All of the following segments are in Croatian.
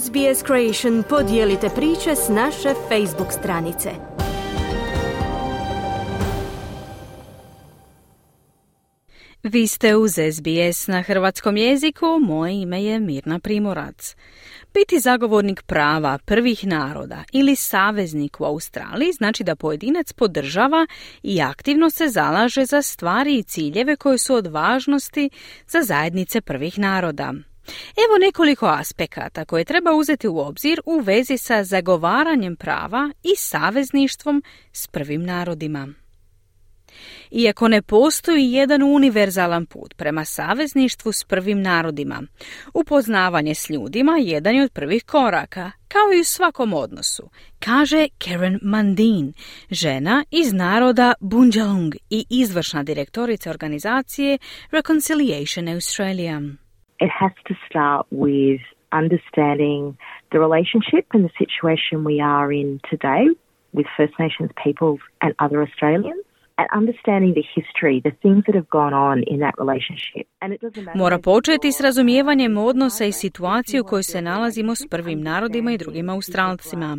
SBS Creation podijelite priče s naše Facebook stranice. Vi ste uz SBS na hrvatskom jeziku, moje ime je Mirna Primorac. Biti zagovornik prava prvih naroda ili saveznik u Australiji znači da pojedinac podržava i aktivno se zalaže za stvari i ciljeve koje su od važnosti za zajednice prvih naroda. Evo nekoliko aspekata koje treba uzeti u obzir u vezi sa zagovaranjem prava i savezništvom s prvim narodima. Iako ne postoji jedan univerzalan put prema savezništvu s prvim narodima, upoznavanje s ljudima jedan je od prvih koraka, kao i u svakom odnosu, kaže Karen Mandin, žena iz naroda Bunjalung i izvršna direktorica organizacije Reconciliation Australia. It has to start with understanding the relationship and the situation we are in today with First Nations peoples and other Australians. Mora početi s razumijevanjem odnosa i situacije u kojoj se nalazimo s prvim narodima i drugim Australcima.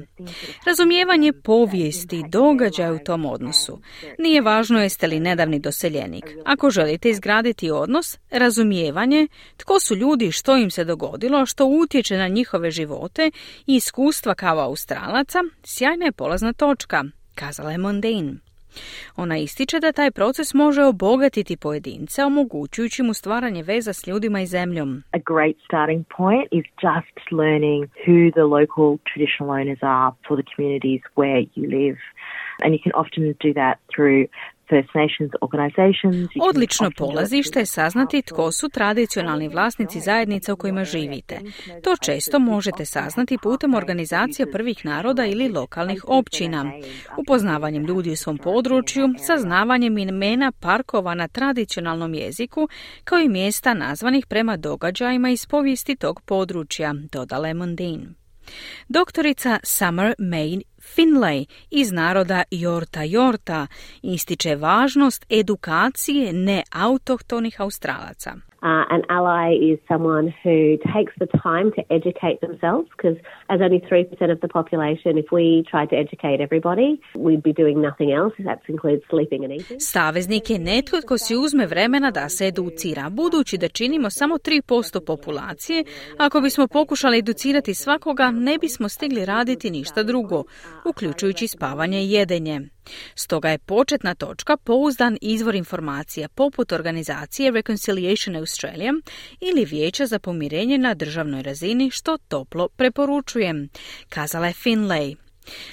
Razumijevanje povijesti, događaja u tom odnosu. Nije važno jeste li nedavni doseljenik. Ako želite izgraditi odnos, razumijevanje, tko su ljudi, što im se dogodilo, što utječe na njihove živote i iskustva kao Australaca, sjajna je polazna točka, kazala je Mondane. Ona ističe da taj proces može obogatiti pojedinca, omogućujući mu stvaranje veza s ljudima i zemljom. A great starting point is just learning who the local traditional owners are for the communities where you live. And you can often do that through Odlično polazište je saznati tko su tradicionalni vlasnici zajednica u kojima živite. To često možete saznati putem organizacija prvih naroda ili lokalnih općina, upoznavanjem ljudi u svom području, saznavanjem imena parkova na tradicionalnom jeziku, kao i mjesta nazvanih prema događajima iz povijesti tog područja, dodala Mondine. Doktorica Summer May Finlay iz naroda Jorta Jorta ističe važnost edukacije neautohtonih Australaca. Uh, an ally is someone who takes the time to educate themselves because, as only 3% of the population, if we tried to educate everybody, we'd be doing nothing else. That includes sleeping and eating. Saveznik je netko tko si uzme vremena da se educira, budući da činimo samo 3% populacije. Ako bismo pokušali educirati svakoga, ne bismo stigli raditi ništa drugo, uključujući spavanje i jedenje. Stoga je početna točka pouzdan izvor informacija poput organizacije Reconciliation Australia ili Vijeća za pomirenje na državnoj razini što toplo preporučujem, kazala je Finlay.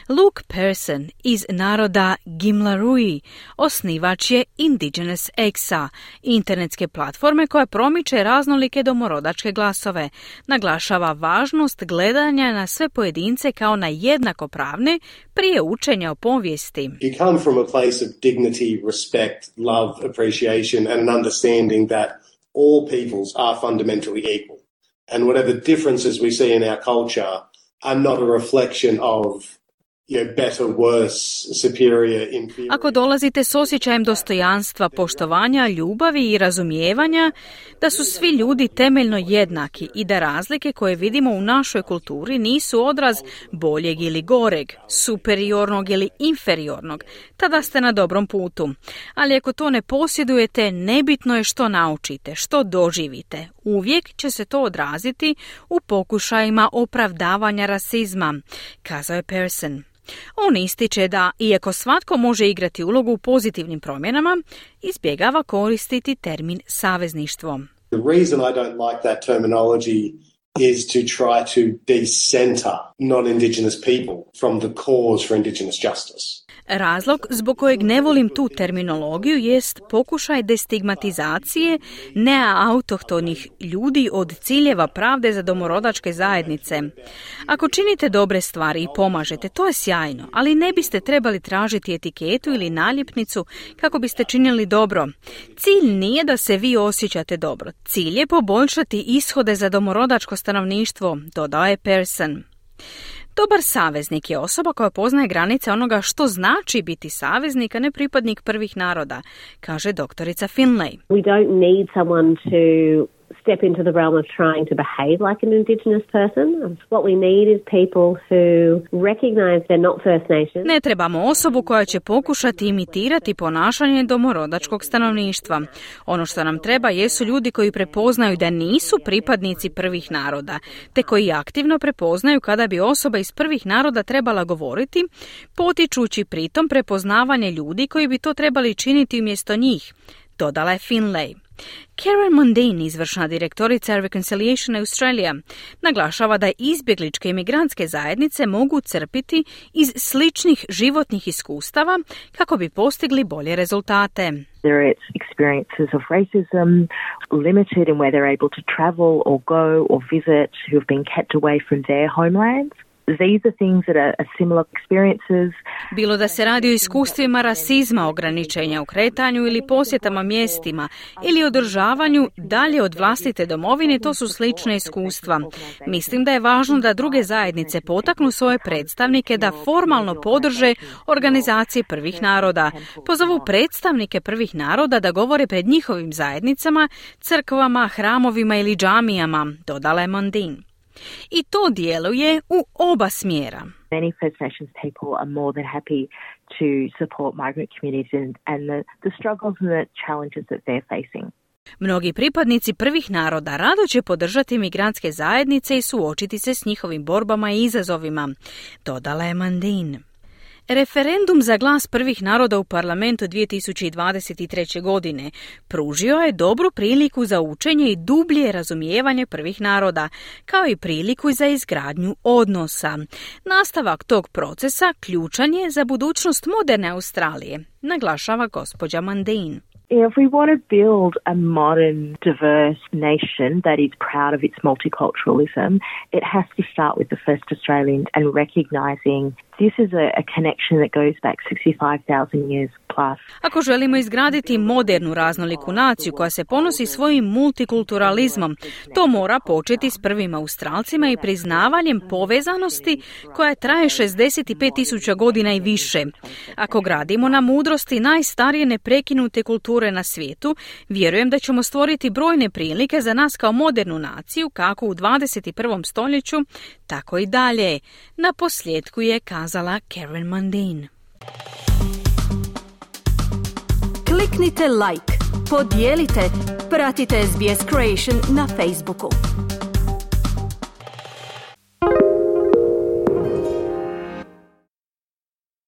Luke Person iz naroda Gimlarui osnivač je Indigenous Exa, internetske platforme koja promiče raznolike domorodačke glasove. Naglašava važnost gledanja na sve pojedince kao na jednakopravne prije učenja o povijesti. You come from a place of dignity, respect, love, appreciation and an understanding that all peoples are fundamentally equal. And whatever differences we see in our culture are not a reflection of ako dolazite s osjećajem dostojanstva, poštovanja, ljubavi i razumijevanja, da su svi ljudi temeljno jednaki i da razlike koje vidimo u našoj kulturi nisu odraz boljeg ili goreg, superiornog ili inferiornog, tada ste na dobrom putu. Ali ako to ne posjedujete, nebitno je što naučite, što doživite. Uvijek će se to odraziti u pokušajima opravdavanja rasizma, kazao je Pearson. On ističe da, iako svatko može igrati ulogu u pozitivnim promjenama, izbjegava koristiti termin savezništvo. The reason I don't like that terminology is to try to decenter non-indigenous people from the cause for indigenous justice. Razlog zbog kojeg ne volim tu terminologiju jest pokušaj destigmatizacije neautohtonih ljudi od ciljeva pravde za domorodačke zajednice. Ako činite dobre stvari i pomažete, to je sjajno, ali ne biste trebali tražiti etiketu ili naljepnicu kako biste činili dobro. Cilj nije da se vi osjećate dobro. Cilj je poboljšati ishode za domorodačko stanovništvo, dodao je Person. Dobar saveznik je osoba koja poznaje granice onoga što znači biti saveznik, a ne pripadnik prvih naroda, kaže doktorica Finlay. We don't need someone to step into the realm of trying to behave like an Indigenous person. What we need is people who recognize they're not First Nations. Ne trebamo osobu koja će pokušati imitirati ponašanje domorodačkog stanovništva. Ono što nam treba jesu ljudi koji prepoznaju da nisu pripadnici prvih naroda, te koji aktivno prepoznaju kada bi osoba iz prvih naroda trebala govoriti, potičući pritom prepoznavanje ljudi koji bi to trebali činiti umjesto njih, dodala je Finlay. Karen Mundine, izvršna direktorica Reconciliation Australia, naglašava da izbjegličke imigrantske zajednice mogu crpiti iz sličnih životnih iskustava kako bi postigli bolje rezultate. There are experiences of racism, limited in where they're able to travel or go or visit, who have been kept away from their homelands. Bilo da se radi o iskustvima rasizma, ograničenja u kretanju ili posjetama mjestima ili održavanju dalje od vlastite domovine, to su slične iskustva. Mislim da je važno da druge zajednice potaknu svoje predstavnike da formalno podrže organizacije prvih naroda. Pozovu predstavnike prvih naroda da govore pred njihovim zajednicama, crkvama, hramovima ili džamijama, dodala je Mondin. I to djeluje u oba smjera. Many First Nations people are more than happy to support migrant communities and, and the, the struggles and the challenges that they're facing. Mnogi pripadnici prvih naroda rado će podržati migrantske zajednice i suočiti se s njihovim borbama i izazovima, dodala je Mandin. Referendum za glas prvih naroda u parlamentu 2023. godine pružio je dobru priliku za učenje i dublje razumijevanje prvih naroda, kao i priliku za izgradnju odnosa. Nastavak tog procesa ključan je za budućnost moderne Australije, naglašava gospođa Mandain. If we want to build a modern, diverse nation that is proud of its multiculturalism, it has to start with the first Australians and recognising this is a, connection that goes back 65,000 years plus. Ako želimo izgraditi modernu raznoliku naciju koja se ponosi svojim multikulturalizmom, to mora početi s prvim Australcima i priznavanjem povezanosti koja traje 65.000 godina i više. Ako gradimo na mudrosti najstarije neprekinute kulture na svijetu, vjerujem da ćemo stvoriti brojne prilike za nas kao modernu naciju kako u 21. stoljeću, tako i dalje. Na posljedku je kazala Karen Mundine. Kliknite like, podijelite, pratite SBS Creation na Facebooku.